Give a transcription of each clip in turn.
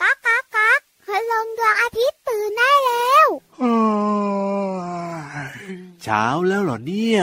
ก๊ากก๊ากก๊ากพลงดวงอาทิตย์ตื่นได้แล้วเช้าแล้วเหรอเนี่ย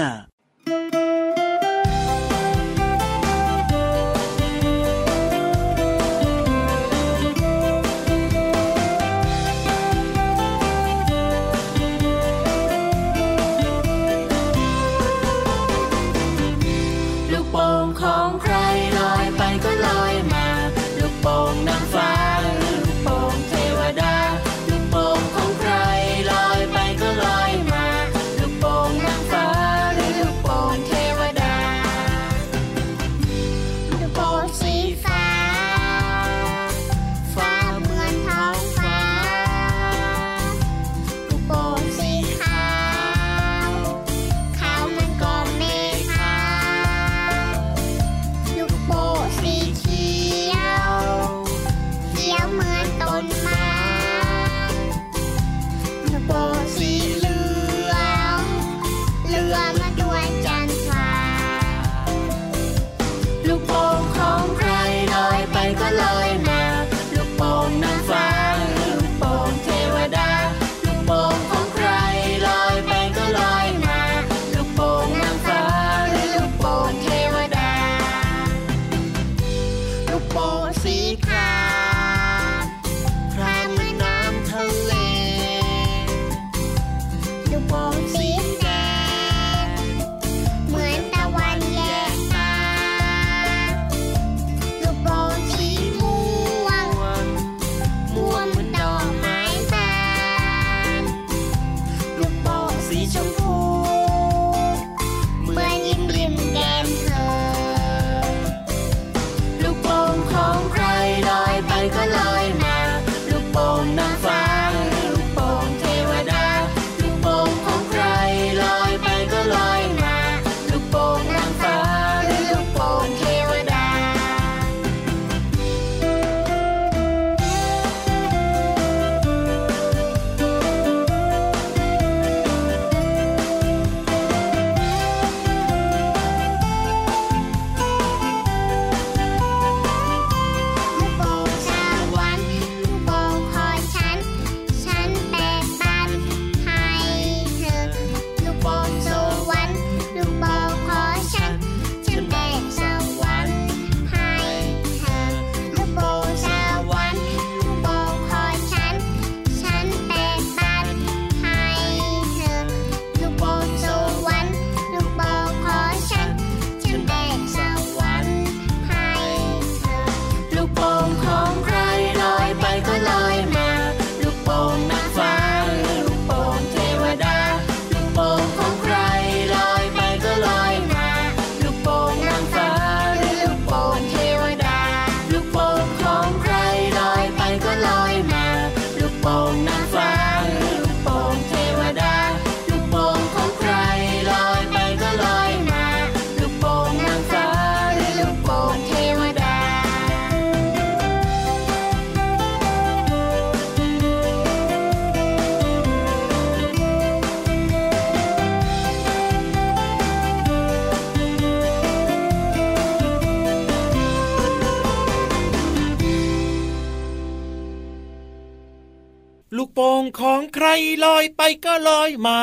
po ของใครลอยไปก็ลอยมา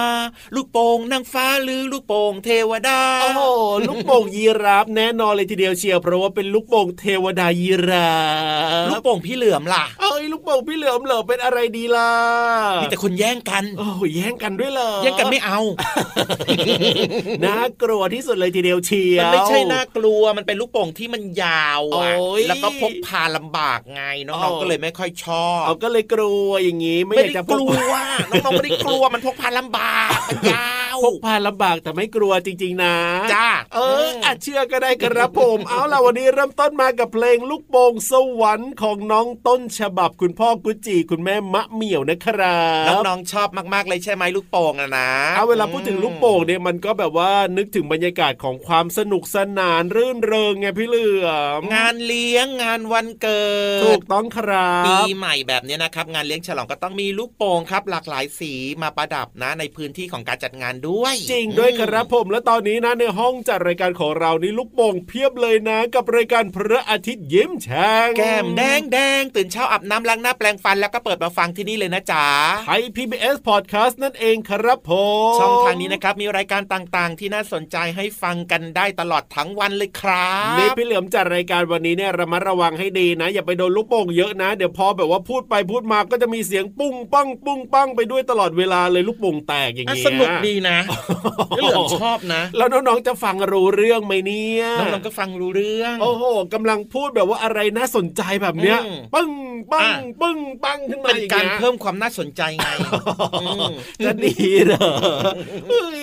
ลูกโป่งนางฟ้าหรือลูกโป่งเทวดา โอ้โหลูกโป่งยีราฟแน่นอนเลยทีเดียวเชียวเพราะว่าเป็นลูกโป่งเทวดายีราฟลูกโป่งพี่เหลือมล่ะเอ้ยลูกโป่งพี่เหลือมเหรอเป็นอะไรดีล่ะมีแต่คนแย่งกัน โอ้แย่งกันด้วยเหรอแย่งกันไม่เอาน่ากลัวที่สุดเลยทีเดียวเชียวมันไม่ใช่น่ากลัวมันเป็นลูกโป่งที่มันยาวอะแล้วก็พกพาลำบากไงน้องๆก็เลยไม่ค่อยชอบเอาก็เลยกลัวอย่างนี้ไม่อยากจะกลัวน้องๆไม่ได้กลัวมันพกพาลำบากมันยา พกพาลำบากแต่ไม่กลัวจริง ๆ นะจ้าเอออาจเชื่อก็ได้ครับผม เอาล่ะวันนี้เริ่มต้นมากับเพลงลูกโป่งสวรรค์ของน้องต้นฉบับคุณพ่อกุจิคุณแม่มะเหมี่ยวนะครับน้องๆชอบมากๆเลยใช่ไหมลูกโป่งอะนะเอาเวลาพูดถึงลูกโป่งเนี่ยมันก็แบบว่านึกถึงบรรยากาศของความสนุกสนานรื่นเริงไงพี่เหลือมงานเลี้ยงงานวันเกิดถูกต้องครับปีใหม่แบบนี้นะครับ งานเลี้ยงฉลองก็ต้องมีลูกโป่งครับ หลากหลายสีมาประดับนะในพื้นที่ของการจัดงานดด้วย จริงด้วยครับผมและตอนนี้นะในห้องจัดรายการของเรานี่ลูกโป่งเพียบเลยนะ กับรายการพระอาทิตย์ยิ้มแฉ่งแก้มแดงแดงตื่นเช้าอาบน้ำล้างหน้าแปลงฟันแล้วก็เปิดมาฟังที่นี่เลยนะจ๊ะไทย PBS Podcast นั่นเองครับผมช่องทางนี้นะครับมีรายการต่างๆ ที่น่าสนใจให้ฟังกันได้ตลอดทั้งวันเลยครับนี่พี่เหลือมจัดรายการวันนี้เนี่ยระมัดระวังให้ดีนะ อย่าไปโดนลูกโป่งเยอะนะ เดี๋ยวพอแบบว่าพูดไปพูดมาก็จะมีเสียงปุ้งปังปุ้งปังไปด้วยตลอดเวลาเลยลูกโป่งแตกอย่างอะเงี้ยสนุกดีนะพี่เหลือมชอบนะ แล้วน้องๆจะฟังรู้เรื่องไหมเนี่ยน้องๆก็ฟังรู้เรื่อง โอ้โหกำลังพูดแบบว่าอะไรน่าสนใจแบบเนี้ยอืมปึ้งปังอะปึ้งปังขึ้นมาเป็นอย่างการเงี้ยเพิ่มความน่าสนใจไงอืมจะดีเหรอเฮ้ย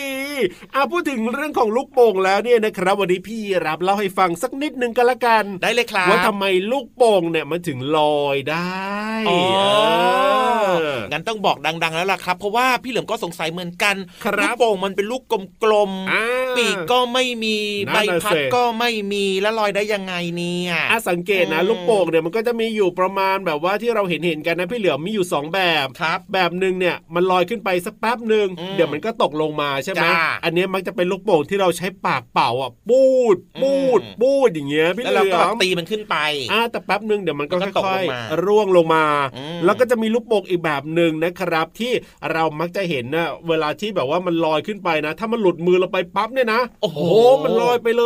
อะพูดถึงเรื่องของลูกโป่งแล้วเนี่ยนะครับ วันนี้พี่รับเล่าให้ฟังสักนิดนึงก็แล้วกัน ได้เลยครับว่าทำไมลูกโป่งเนี่ยมันถึงลอยได้อ๋อเอองั้นต้องบอกดัง ๆ แล้วล่ะครับ เพราะว่าพี่เหลือมก็สงสัยเหมือนกันครับลูกโป่งมันเป็นลูกกลมอ่าๆปีกก็ไม่มีนั่นใบน่ะพัดสิก็ไม่มีแล้วลอยได้ยังไงเนี่ยอะสังเกตนะอืมลูกโป่งเนี่ยมันก็จะมีอยู่ประมาณแบบว่าที่เราเห็นเห็นๆกันนะพี่เหลือมมีอยู่สองแบบครับ แบบหนึ่งเนี่ยมันลอยขึ้นไปสักแป๊บหนึ่งอืมเดี๋ยวมันก็ตกลงมาใช่ไหมจ้าอันเนี้ยมักจะเป็นลูกโป่งที่เราใช้ปากเป่าอะปูดปูดอืมปูดอย่างเงี้ยพี่แล้วเหลืเราก็อแบบมตีมันขึ้นไปอ่าแต่แป๊บหนึ่งเดี๋ยวมันก็มันก็ตกค่อยลงมาๆร่วงลงมาอืมแล้วก็จะมีลูกโป่งอีกแบบหนึ่งนะครับ ที่เรามักจะเห็นนะเวลาที่แบบว่ามันลอยขึ้นไปนะ ถ้ามันหลุดมือเราไปปั๊บเนี่ยนะโอ้โหมันลอยไปเล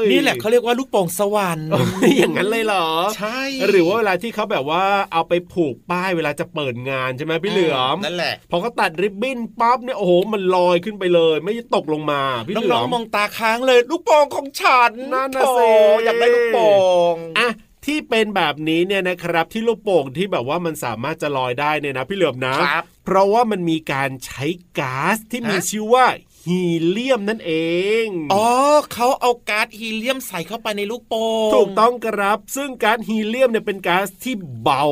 ย นี่แหละเขาเรียกว่าลูกโป่งสวรรค์เอ้ยอย่างนั้นเลยเหรอใช่หรือว่าเวลาที่เขาแบบว่าเอาไปผูกป้ายเวลาจะเปิดงานใช่ไหมพี่เหลือมนั่นแหละพอเขาตัดริบบิ้นปั๊บเนี่ยโอ้โหมันลอยขึ้นไปเลย ไม่ตกลงมาพี่เหลืน้อองมๆมองตาค้างเลยลูกโป่งของฉันนั่นน่ะโถสิอยากได้ลูกโป่งอะที่เป็นแบบนี้เนี่ยนะครับที่ลูกโป่งที่แบบว่ามันสามารถจะลอยได้เนี่ยนะพี่เหลือมนะครับเพราะว่ามันมีการใช้ก๊าซที่มีฮะชื่อว่า ฮีเลียมนั่นเอง อ๋อเขาเอาก๊าซฮีเลียมใส่เข้าไปในลูกโป่งถูกต้องครับ ซึ่งก๊าซฮีเลียมเนี่ยเป็นก๊าซที่เบา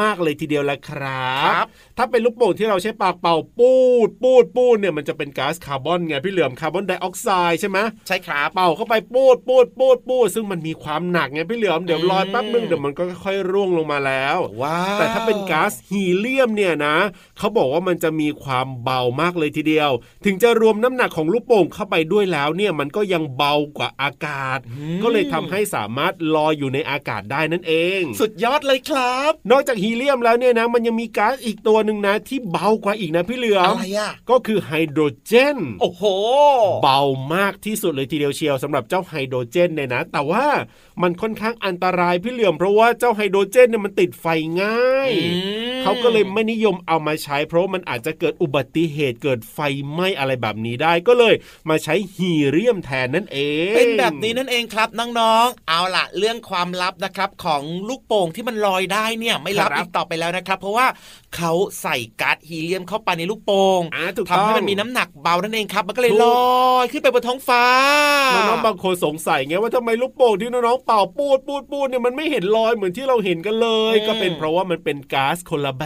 มากๆเลยทีเดียวแหละครับครับถ้าเป็นลูกโป่งที่เราใช้ปากเป่าปูดปูดปูดเนี่ยมันจะเป็นก๊าซคาร์บอนไงพี่เหลือมคาร์บอนไดออกไซด์ใช่ไหมใช่ครับเป่าเข้าไปปูดปูดปูดปูดซึ่งมันมีความหนักไงพี่เหลือมเดี๋ยวลอยแป๊บนึงเดี๋ยวมันก็ค่อยๆร่วงลงมาแล้วว้าวแต่ถ้าเป็นก๊าซฮีเลียมเนี่ยนะเขาบอกว่ามันจะมีความเบามากเลยทีเดียว ถึงจะรวมน้ำหนักของลูกโป่งเข้าไปด้วยแล้วเนี่ยมันก็ยังเบากว่าอากาศ ก็เลยทำให้สามารถลอยอยู่ในอากาศได้นั่นเอง สุดยอดเลยครับ นอกจากฮีเลียมแล้วเนี่ยนะ มันยังมีก๊าซอีกตัวหนึ่งนะ ที่เบากว่าอีกนะพี่เหลือมอะไรอะก็คือไฮโดรเจน โอ้โห เบามากที่สุดเลยทีเดียวเชียวสำหรับเจ้าไฮโดรเจนเนี่ยนะ แต่ว่ามันค่อนข้างอันตรายพี่เหลือมเพราะว่าเจ้าไฮโดรเจนเนี่ยมันติดไฟง่ายอืมเขาก็เลยไม่นิยมเอามาใช้ เพราะว่ามันอาจจะเกิดอุบัติเหตุเกิดไฟไหม้อะไรแบบนี้ได้ก็เลย มาใช้ฮีเลียมแทนนั่นเอง เป็นแบบนี้นั่นเองครับน้องๆ เอาล่ะ เรื่องความลับนะครับของลูกโป่งที่มันลอยได้เนี่ยไม่ลับอีกต่อไปแล้วนะครับ เพราะว่าเขาใส่ก๊าซฮีเลียมเข้าไปในลูกโป่งอ่าถูกทำต้องให้มันมีน้ำหนักเบานั่นเองครับ มันก็เลยถูกลอยขึ้นไปบนท้องฟ้า น้องๆบางคนสงสัยไงว่าทำไมลูกโป่งที่น้องๆเป่าปูดปูดปูดเนี่ยมันไม่เห็นลอยเหมือนที่เราเห็นกันเลยอืมก็เป็นเพราะว่ามันเป็นก๊าซคนละแบ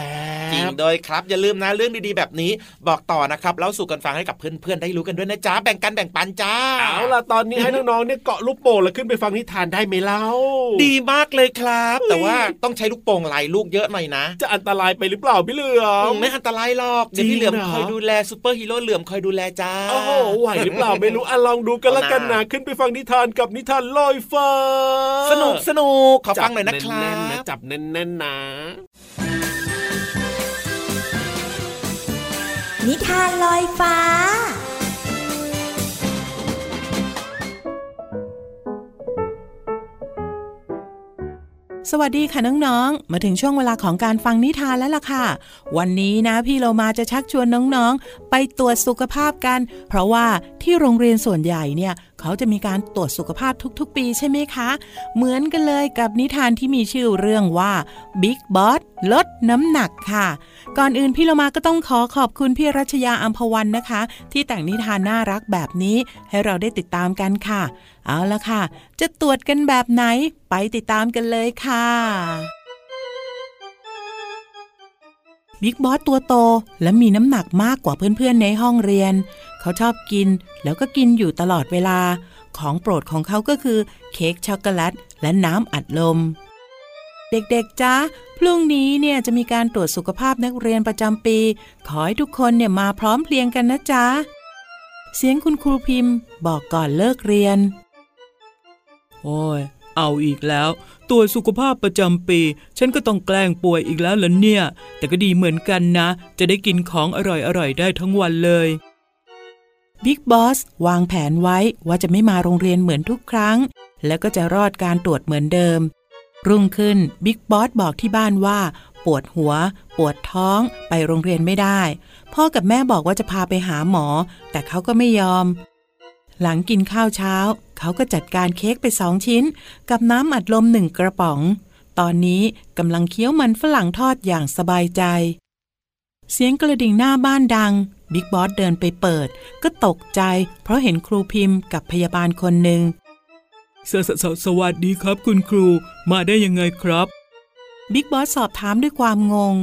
บจริงโดยครับ อย่าลืมนะเรื่องดีๆแบบนี้บอกต่อนะครับเล่าสู่กันฟังให้กับเพื่อนๆได้รู้กันด้วยนะจ๊ะแบ่งกันแบ่งปันจ้าเอาล่ะตอนนี้ให้น้องๆเนี่ยเกาะลูกโป่งแล้วขึ้นไปฟังนิทานได้ไหมเล่าดีมากเลยครับเฮ้ยแต่ว่าต้องใช้ลูกโป่งหลายลูกเยอะหน่อยนะ จะอันตรายไปหรือเปล่าพี่เหลือม อืมมไม่อันตรายหรอกเดี๋ยวพี่เหลือมจริงเหรอคอยดูแลซูเปอร์ฮีโร่เหลือมคอยดูแลจ้าโอ้โหไหวหรือเปล่าไม่รู้อะลองดูกันละกันนะขึ้นไปฟังนิทานกับนิทานลอยฟ้า สนุกสนุกขอฟังหน่อยนะครับจับแน่นๆนะ จับแน่นๆนะ นิทานลอยฟ้า สวัสดีค่ะน้องๆ มาถึงช่วงเวลาของการฟังนิทานแล้วล่ะค่ะ วันนี้นะพี่เรามาจะชักชวนน้องๆ ไปตรวจสุขภาพกัน เพราะว่าที่โรงเรียนส่วนใหญ่เนี่ย เขาจะมีการตรวจสุขภาพทุกๆ ปีใช่ไหมคะ เหมือนกันเลยกับนิทานที่มีชื่อเรื่องว่า Big Boss ลดน้ำหนักค่ะ ก่อนอื่นพี่เรามาก็ต้องขอขอบคุณพี่รัชยาอัมพวันนะคะ ที่แต่งนิทานน่ารักแบบนี้ให้เราได้ติดตามกันค่ะ เอาละค่ะ จะตรวจกันแบบไหนไปติดตามกันเลยค่ะ บิ๊กบอสตัวโตและมีน้ำหนักมากกว่าเพื่อนๆในห้องเรียน เขาชอบกินแล้วก็กินอยู่ตลอดเวลา ของโปรดของเขาก็คือเค้กช็อกโกแลตและน้ำอัดลม เด็กๆจ้าพรุ่งนี้เนี่ยจะมีการตรวจสุขภาพนักเรียนประจำปี ขอให้ทุกคนเนี่ยมาพร้อมเพรียงกันนะจ๊ะ เสียงคุณครูพิมพ์ บอกก่อนเลิกเรียน โอ้ย เอาอีกแล้ว ตรวจสุขภาพประจำปี ฉันก็ต้องแกล้งป่วยอีกแล้วเหรอเนี่ย แต่ก็ดีเหมือนกันนะ จะได้กินของอร่อยๆ ได้ทั้งวันเลยบิ๊กบอสวางแผนไว้ว่าจะไม่มาโรงเรียนเหมือนทุกครั้ง แล้วก็จะรอดการตรวจเหมือนเดิม รุ่งขึ้นบิ๊กบอสบอกที่บ้านว่า ปวดหัว ปวดท้อง ไปโรงเรียนไม่ได้ พ่อกับแม่บอกว่าจะพาไปหาหมอ แต่เขาก็ไม่ยอม หลังกินข้าวเช้า เขาก็จัดการเค้กไปสองชิ้น กับน้ำอัดลมหนึ่งกระป๋อง ตอนนี้กำลังเคี้ยวมันฝรั่งทอดอย่างสบายใจ เสียงกระดิ่งหน้าบ้านดัง บิ๊กบอสเดินไปเปิด ก็ตกใจ เพราะเห็นครูพิมพ์กับพยาบาลคนหนึ่งสสสสวัสดีครับคุณครูมาได้ยังไงครับ บิ๊กบอสสอบถามด้วยความงง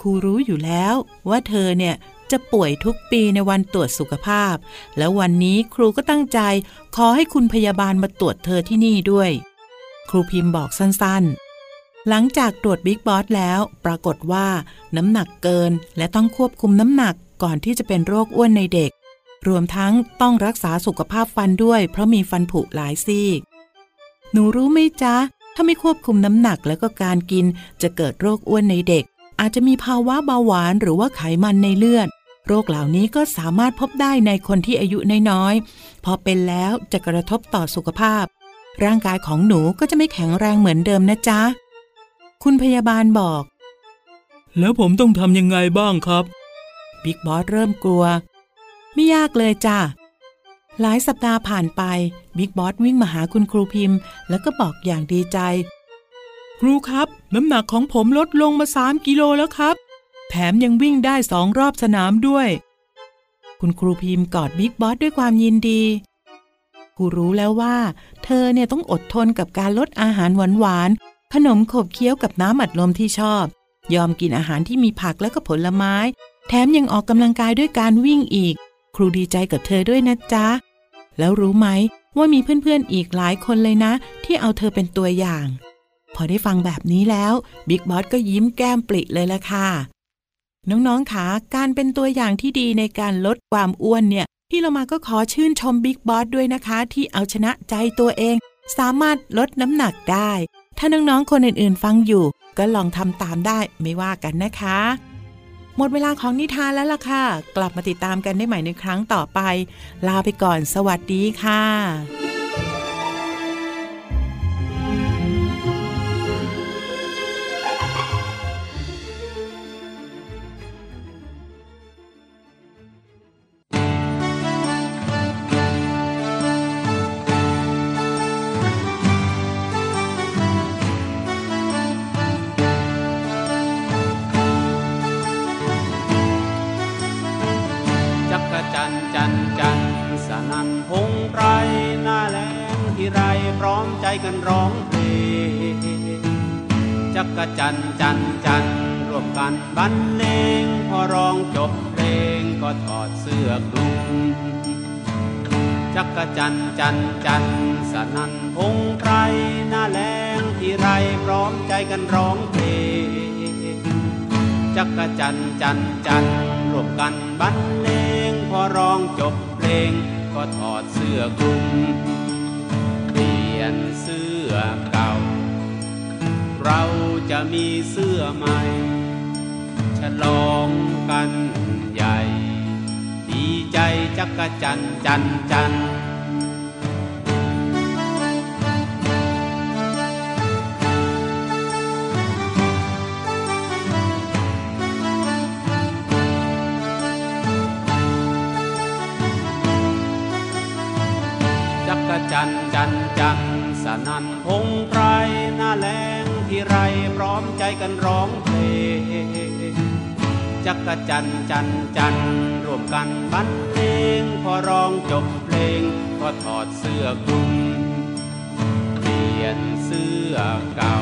ครูรู้อยู่แล้วว่าเธอเนี่ย จะป่วยทุกปีในวันตรวจสุขภาพ แล้ววันนี้ครูก็ตั้งใจ ขอให้คุณพยาบาลมาตรวจเธอที่นี่ด้วย ครูพิมพ์บอกสั้นๆ หลังจากตรวจบิ๊กบอสแล้ว ปรากฏว่า น้ำหนักเกินและต้องควบคุมน้ำหนักก่อนที่จะเป็นโรคอ้วนในเด็ก รวมทั้งต้องรักษาสุขภาพฟันด้วย เพราะมีฟันผุหลายซี่หนูรู้ไหมจ๊ะ ถ้าไม่ควบคุมน้ำหนักแล้วก็การกินจะเกิดโรคอ้วนในเด็กอาจจะมีภาวะเบาหวานหรือว่าไขมันในเลือด โรคเหล่านี้ก็สามารถพบได้ในคนที่อายุน้อยๆ พอเป็นแล้วจะกระทบต่อสุขภาพ ร่างกายของหนูก็จะไม่แข็งแรงเหมือนเดิมนะจ๊ะ คุณพยาบาลบอก แล้วผมต้องทำยังไงบ้างครับ บิ๊กบอสเริ่มกลัว ไม่ยากเลยจ้ะ หลายสัปดาห์ผ่านไป บิ๊กบอสวิ่งมาหาคุณครูพิมพ์ แล้วก็บอกอย่างดีใจ ครูครับ น้ำหนักของผมลดลงมาสามกิโลแล้วครับ แถมยังวิ่งได้สองรอบสนามด้วย คุณครูพิมพ์กอดบิ๊กบอสด้วยความยินดีครูรู้แล้วว่า เธอเนี่ยต้องอดทนกับการลดอาหารหวานๆขนมขบเคี้ยวกับน้ำอัดลมที่ชอบ ยอมกินอาหารที่มีผักและก็ผลไม้ แถมยังออกกำลังกายด้วยการวิ่งอีก ครูดีใจกับเธอด้วยนะจ๊ะ แล้วรู้ไหมว่ามีเพื่อนๆอีกหลายคนเลยนะ ที่เอาเธอเป็นตัวอย่าง พอได้ฟังแบบนี้แล้วบิ๊กบอสก็ยิ้มแก้มปริเลยละค่ะ น้องๆคะการเป็นตัวอย่างที่ดีในการลดความอ้วนเนี่ยพี่เรามาก็ขอชื่นชมบิ๊กบอสด้วยนะคะ ที่เอาชนะใจตัวเอง สามารถลดน้ำหนักได้ ถ้าน้องๆคนอื่นๆ ฟังอยู่ ก็ลองทำตามได้ไม่ว่ากันนะคะ หมดเวลาของนิทานแล้วล่ะค่ะ กลับมาติดตามกันได้ใหม่ในครั้งต่อไป ลาไปก่อนสวัสดีค่ะ กกะจันจันจันร่วมกันบรรเลงพอร้องจบเพลงก็ถอดเสื้อกลุมจักกะจันจันจันสนันพงไพรหน้าแรงที่ไรพร้อมใจกันร้องเพลงจักกะจันจันจันร่วมกันบรรเลงพอร้องจบเพลงก็ถอดเสื้อกลุมเปลี่ยนเสื้อก จะมีเสื้อใหม่ ฉลองกันใหญ่ ดีใจจักจันจันจันจักจันจันจันสนันพงไพรน้าแรง ที่ไรพร้อมใจกันร้องเพลงจักจันจันจันร่วมกันบรรเลงพอร้องจบเพลงก็ถอดเสื้อคลุมเปลี่ยนเสื้อเก่า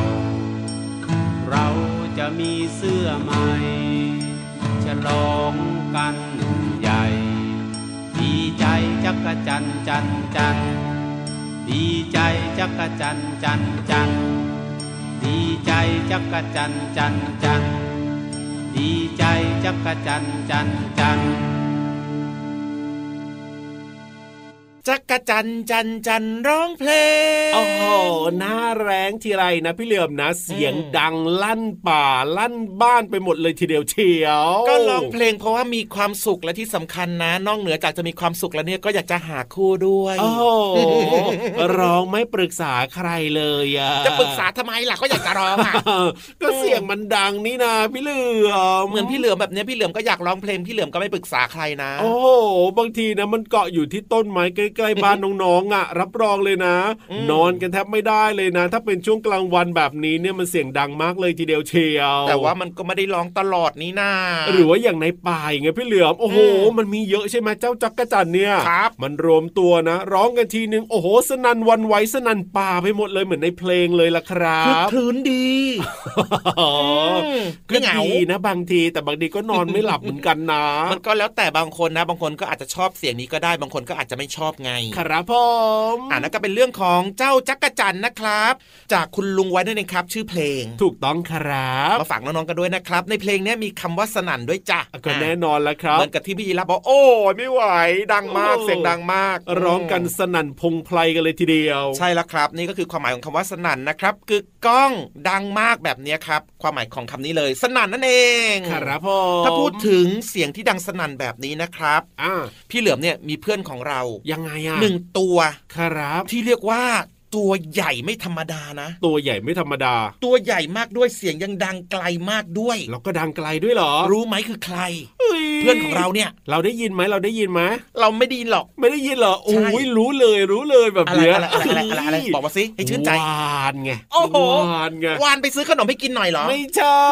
เราจะมีเสื้อใหม่ฉลองกันใหญ่ ดีใจจักจันจันจันดีใจจักจันจันจัน ดีใจจักจันจันจันดีใจจักจันจันจัน จักรจันจันจันร้องเพลงโอ้โหหน้าแรงทีไรนะพี่เหลือมนะ เสียงดังลั่นป่าลั่นบ้านไปหมดเลยทีเดียวเชียว ก็ร้องเพลงเพราะว่ามีความสุขและที่สำคัญนะนอกเหนือจากจะมีความสุขแล้วเนี่ยก็อยากจะหาคู่ด้วยโอ้โหร้องไม่ปรึกษาใครเลยอะจะปรึกษาทำไมล่ะก็อยากจะร้องอะก็เสียงมันดังนี่นะพี่เหลือมเหมือนพี่เหลือมแบบเนี้ยพี่เหลือมก็อยากร้องเพลงพี่เหลือมก็ไม่ปรึกษาใครนะ โอ้โหบางทีนะมันเกาะอยู่ที่ต้นไม้ใกล้ๆบ้านน้องๆอะ รับรองเลยนะอืมนอนกันแทบไม่ได้เลยนะ ถ้าเป็นช่วงกลางวันแบบนี้เนี่ยมันเสียงดังมากเลยทีเดียวเชียว แต่ว่ามันก็ไม่ได้ร้องตลอดนี่นาหรือว่าอย่างในป่าอย่างเงี้ยพี่เหลือมโอ้โหอืมมันมีเยอะใช่ไหมเจ้าจักรจันเนี่ยครับมันรวมตัวนะ ร้องกันทีนึงโอ้โหสนันหวันไหวสนันป่าไปหมดเลยเหมือนในเพลงเลยล่ะครัคึกบคลื้นดีอ๋อมก็ไม่เหงาดีนะบางทีแต่บางทีก็นอนไม่หลับเหมือนกันนะ มันก็แล้วแต่บางคนนะ บางคนก็อาจจะชอบเสียงนี้ก็ได้บางคนก็อาจจะไม่ชอบไง ครับผมอ่านั่นก็เป็นเรื่องของเจ้าจักรจันทร์นะครับ จากคุณลุงไว้นั่นเองครับ ชื่อเพลง ถูกต้องครับมาฝากน้องๆกันด้วยนะครับ ในเพลงเนี้ยมีคำว่าสนั่นด้วยจ้ะก็แน่นอนแล้วครับเหมือนกับที่พี่ยีรับบอกโอ้ยไม่ไหวดังมากโอ้เสียงดังมาก ร้องกันสนั่นพงไพรกันเลยทีเดียว ใช่แล้วครับ นี่ก็คือความหมายของคำว่าสนั่นนะครับกึกก้องดังมากแบบเนี้ยครับความหมายของคำนี้เลย สนั่นนั่นเองครับผมถ้าพูดถึงเสียงที่ดังสนั่นแบบนี้นะครับอ่าพี่เหลือมเนี่ยมีเพื่อนของเรายังไงอะหนึ่งตัวครับที่เรียกว่า ตัวใหญ่ไม่ธรรมดานะ ตัวใหญ่ไม่ธรรมดา ตัวใหญ่มากด้วยเสียงยังดังไกลมากด้วย แล้วก็ดังไกลด้วยเหรอ รู้ไหมคือใครฮ้ยเพื่อนของเราเนี่ย เราได้ยินไหมเราได้ยินไหมเราไม่ไดีหรอก ไม่ได้ยินเหรอใช่โอ้ยรู้เลยรู้เลยแบบอะไรเนี้ยอะไรอะไรอะไรอะไรบอกมาสิให้ชื่นใจวานไงโอ้โหวานไงวานไปซื้อขนมให้กินหน่อยเหรอ ไม่ใช่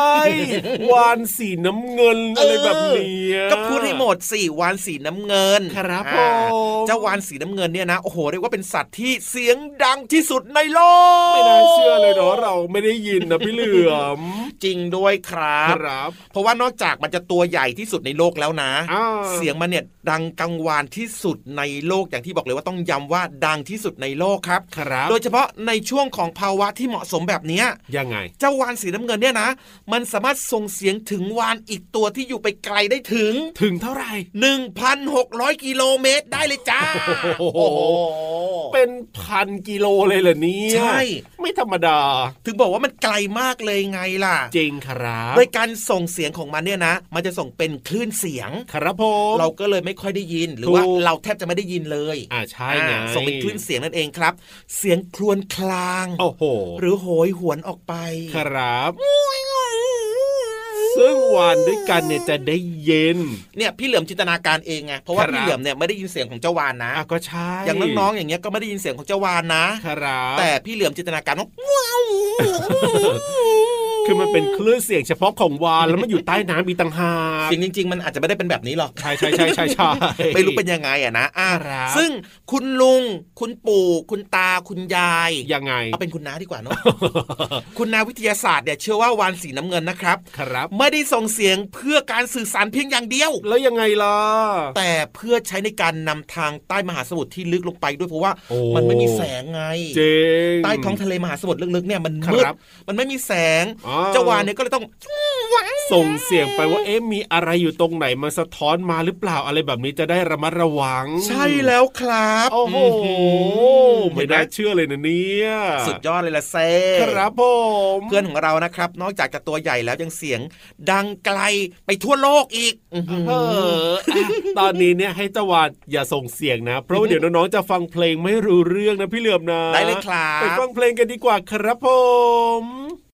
วานสีน้ำเงินอะไรแบบเนี้ยก็พูดให้หมดสิวานสีน้ำเงิน ครับอ่าผมเจ้าวานสีน้ำเงินเนี่ยนะโอ้โหเรียกว่าเป็นสัตว์ที่เสียงดังที่สุดในโลก ไม่น่าเชื่อเลยเนาะเราไม่ได้ยินนะพี่เหลือม จริงด้วยครับครับ เพราะว่านอกจากมันจะตัวใหญ่ที่สุดในโลกแล้วนะอ่าเสียงมันเนี่ยดังกังวานที่สุดในโลกอย่างที่บอกเลยว่าต้องย้ำว่าดังที่สุดในโลกครับครับ โดยเฉพาะในช่วงของภาวะที่เหมาะสมแบบเนี้ยยังไง เจ้าวานสีน้ำเงินเนี่ยนะ มันสามารถส่งเสียงถึงวานอีกตัวที่อยู่ไปไกลได้ถึง ถึงเท่าไหร่1,600กิโลเมตรได้เลยจ้าโอ้โห เป็นพันกิโลเลยเหรอเนี่ยใช่ ไม่ธรรมดา ถึงบอกว่ามันไกลมากเลยไงล่ะ จริงครับโดยการส่งเสียงของมันเนี่ยนะ มันจะส่งเป็นคลื่นเสียง ครับผมเราก็เลยไม่ค่อยได้ยิน หรือว่าถูกเราแทบจะไม่ได้ยินเลยอ่าใช่ไงอ่าส่งเป็นคลื่นเสียงนั่นเองครับ เสียงครวญคลาง โอ้โห หรือโหยหวนออกไป ครับ ซึ่งวานด้วยกันเนี่ยจะได้เย็น เนี่ยพี่เหลือมจินตนาการเองไงเพราะว่าครับพี่เหลือมเนี่ยไม่ได้ยินเสียงของเจ้าวานนะอะก็ใช่อย่างน้องๆอย่างเงี้ยก็ไม่ได้ยินเสียงของเจ้าวานนะครับแต่พี่เหลือมจินตนาการว่า คือมันเป็นคลื่นเสียงเฉพาะของวานแล้วมันอยู่ใต้น้ำมีต่างหากเสียงจริงๆมันอาจจะไม่ได้เป็นแบบนี้หรอกใช่ใช่ใช่ใช่ใช่ไม่รู้เป็นยังไงอะนะอะครับซึ่งคุณลุง คุณปู่ คุณตาคุณยายยังไงเอาเป็นคุณน้าดีกว่าเนาะคุณนาวิทยาศาสตร์เนี่ยเชื่อว่าวานสีน้ำเงินนะครับ ครับ ไม่ได้ส่งเสียงเพื่อการสื่อสารเพียงอย่างเดียว แล้วยังไงล่ะแต่เพื่อใช้ในการนำทางใต้มหาสมุทรที่ลึกลงไปด้วยเพราะว่าโอ้มันไม่มีแสงไงจริงใต้ท้องทะเลมหาสมุทรลึกๆเนี่ยมันครัมืดบมันไม่มีแสงอ๋อเจ้าวานเนี่ยก็เลยต้องส่งเสียงไปว่าเอ๊ะมีอะไรอยู่ตรงไหนมาสะท้อนมาหรือเปล่าอะไรแบบนี้จะได้ระมัดระวัง ใช่แล้วครับโอ้โหเห็ไม่นไหมน่าเชื่อเลยนะเนี่ยสุดยอดเลยละเซ่ครับผมเพื่อนของเรานะครับ นอกจากจะตัวใหญ่แล้วยังเสียง ดังไกลไปทั่วโลกอีกอื้อหือเอออะตอนนี้เนี่ยให้เจาวานอย่าส่งเสียงนะ เพราะว่าเดี๋ยวน้องๆจะฟังเพลงไม่รู้เรื่องนะพี่เหลือมนะได้เลยครับไปฟังเพลงกันดีกว่าครับผม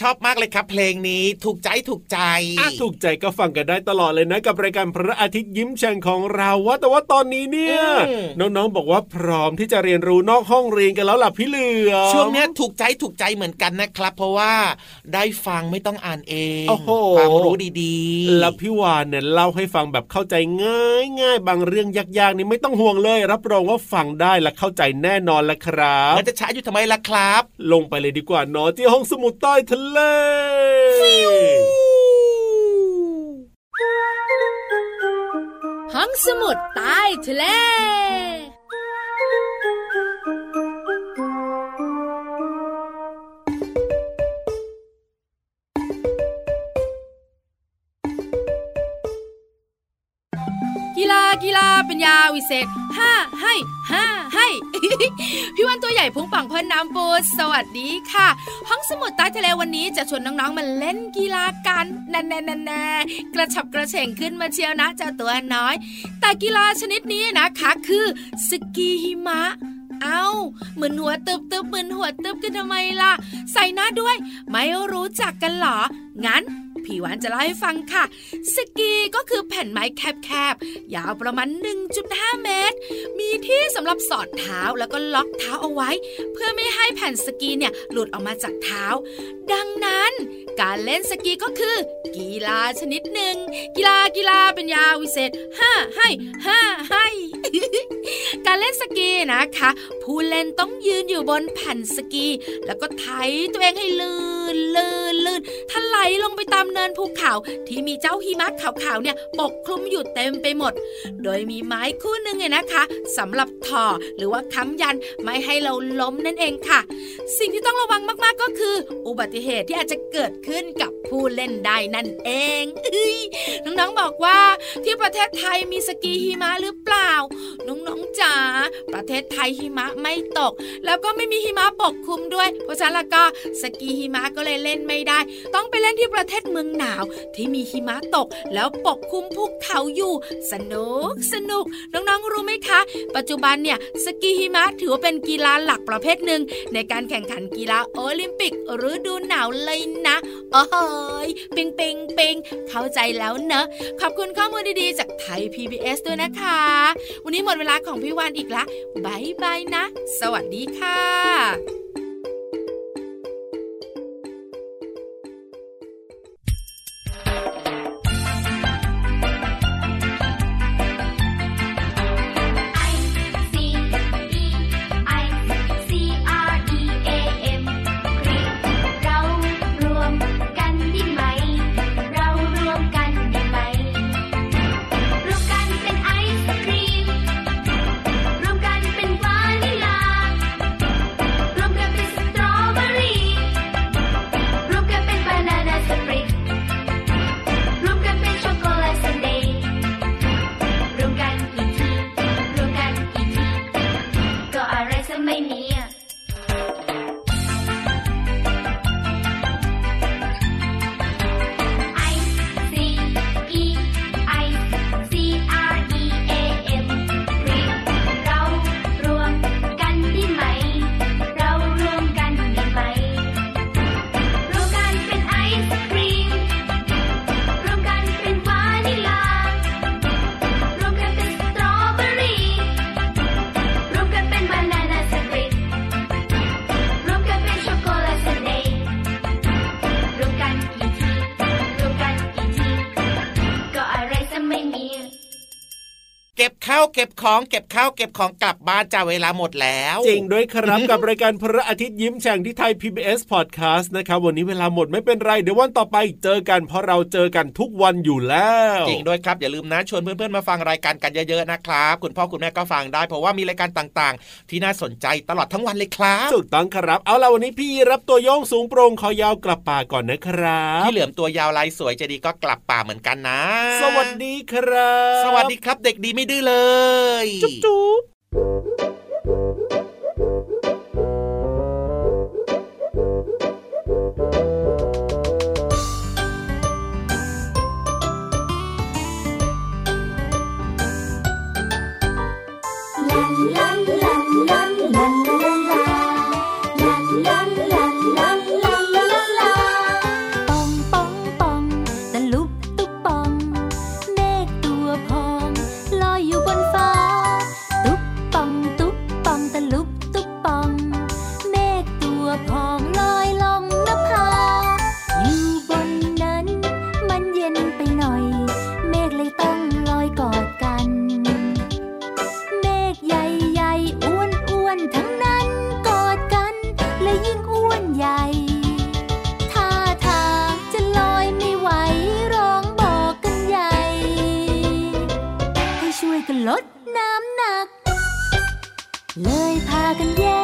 ชอบมากเลยครับ เพลงนี้ถูกใจถูกใจอะถูกใจก็ฟังกันได้ตลอดเลยนะ กับรายการพระอาทิตย์ยิ้มแฉ่งของเราว่าแต่ว่าตอนนี้เนี่ยอืมน้องๆบอกว่าพร้อมที่จะเรียนรู้นอกห้องเรียนกันแล้วล่ะพี่เหลือมช่วงเนี้ยถูกใจถูกใจเหมือนกันนะครับ เพราะว่าได้ฟังไม่ต้องอ่านเองโอ้โหความรู้ดีๆ แล้วพี่วานเนี่ยเล่าให้ฟังแบบเข้าใจง่ายง่ายๆบางเรื่องยากๆนี่ไม่ต้องห่วงเลย รับรองว่าฟังได้และเข้าใจแน่นอนละครับมันจะช้าอยู่ทำไมล่ะครับ ลงไปเลยดีกว่าเนอะที่ห้องสมุดใต้ทะเลห้องสมุดใต้ทะเล กีฬากีฬาเป็นยาวิเศษห้าให้ห้าให้พี่วันตัวใหญ่พุงปังเพิ่นน้ำปูสวัสดีค่ะ ห้องสมุดใต้ทะเลวันนี้จะชวนน้องๆมาเล่นกีฬากันแน่ๆๆๆกระฉับกระเฉงขึ้นมาเชียวนะเจ้าตัวน้อย แต่กีฬาชนิดนี้นะคะคือสกีหิมะเอา้าเหมือนหัวตึบตึบเหมือนหัวตึบกันทำไมล่ะ ใส่หน้าด้วย ไม่รู้จักกันเหรอ งั้น พี่วานจะเล่าให้ฟังค่ะ สกีก็คือแผ่นไม้แคบๆ ยาวประมาณ 1.5 เมตร มีที่สำหรับสอดเท้าแล้วก็ล็อกเท้าเอาไว้ เพื่อไม่ให้แผ่นสกีเนี่ยหลุดออกมาจากเท้า ดังนั้นการเล่นสกีก็คือ กีฬาชนิดหนึ่ง กีฬากีฬาเป็นยาวิเศษห้าให้ห้าให้การเล่นสกีนะคะ ผู้เล่นต้องยืนอยู่บนแผ่นสกี แล้วก็ไถตัวเองให้ลื่นลื่นลื่นถลายลงไปตามเนินภูเขาที่มีเจ้าหิมะขาวๆเนี่ยปกคลุมอยู่เต็มไปหมด โดยมีไม้คู่หนึ่งเนี่ยนะคะสำหรับถอหรือว่าค้ำยันไม่ให้เราล้มนั่นเองค่ะ สิ่งที่ต้องระวังมากๆก็คือ อุบัติเหตุที่อาจจะเกิดขึ้นกับผู้เล่นได้นั่นเองน้องๆบอกว่าที่ประเทศไทยมีสกีหิมะหรือเปล่า น้องๆจ๋าประเทศไทยหิมะไม่ตก แล้วก็ไม่มีหิมะปกคลุมด้วย เพราะฉะนั้นล้วก็สกีหิมะก็เลยเล่นไม่ได้ ต้องไปเล่นที่ประเทศเมืองหนาวที่มีหิมะตกแล้วปกคลุมภูเขาอยู่ สนุกสนุก น้องๆรู้ไหมคะ ปัจจุบันเนี่ยสกีหิมะถือว่าเป็นกีฬาหลักประเภทหนึ่งในการแข่งขันกีฬาโอลิมปิกฤดูหนาวเลยนะโอ้ยปิงปิงปิงเข้าใจแล้วเนอะขอบคุณข้อมูลดีๆ จากไทย PBS ด้วยนะคะ วันนี้หมดเวลาของพี่วานอีกละบายบายนะ สวัสดีค่ะ ก็บข้าวเก็บของเก็บข้าวเก็บของกลับบ้านจ้าเวลาหมดแล้วจริงด้วยครับกับรายการพระอาทิตย์ยิ้มแฉ่งที่ไทย PBS Podcast นะครับวันนี้เวลาหมดไม่เป็นไรเดี๋ยววันต่อไปเจอกันเพราะเราเจอกันทุกวันอยู่แล้วจริงด้วยครับอย่าลืมนะชวนเพื่อนๆมาฟังรายการกันเยอะๆนะครับ คุณพ่อคุณแม่ก็ฟังได้ เพราะว่ามีรายการต่างๆ ที่น่าสนใจตลอดทั้งวันเลยครับถูกต้องครับ เอาล่ะวันนี้พี่รับตัวโยงสูงโปร่งคอยาวกลับป่าก่อนนะครับพี่เหลือมตัวยาวลายสวยใจะดีก็กลับป่าเหมือนกันนะ สวัสดีครับ สวัสดีครับเด็กดีไม่ดื้อเลย啾啾。乐意ยพา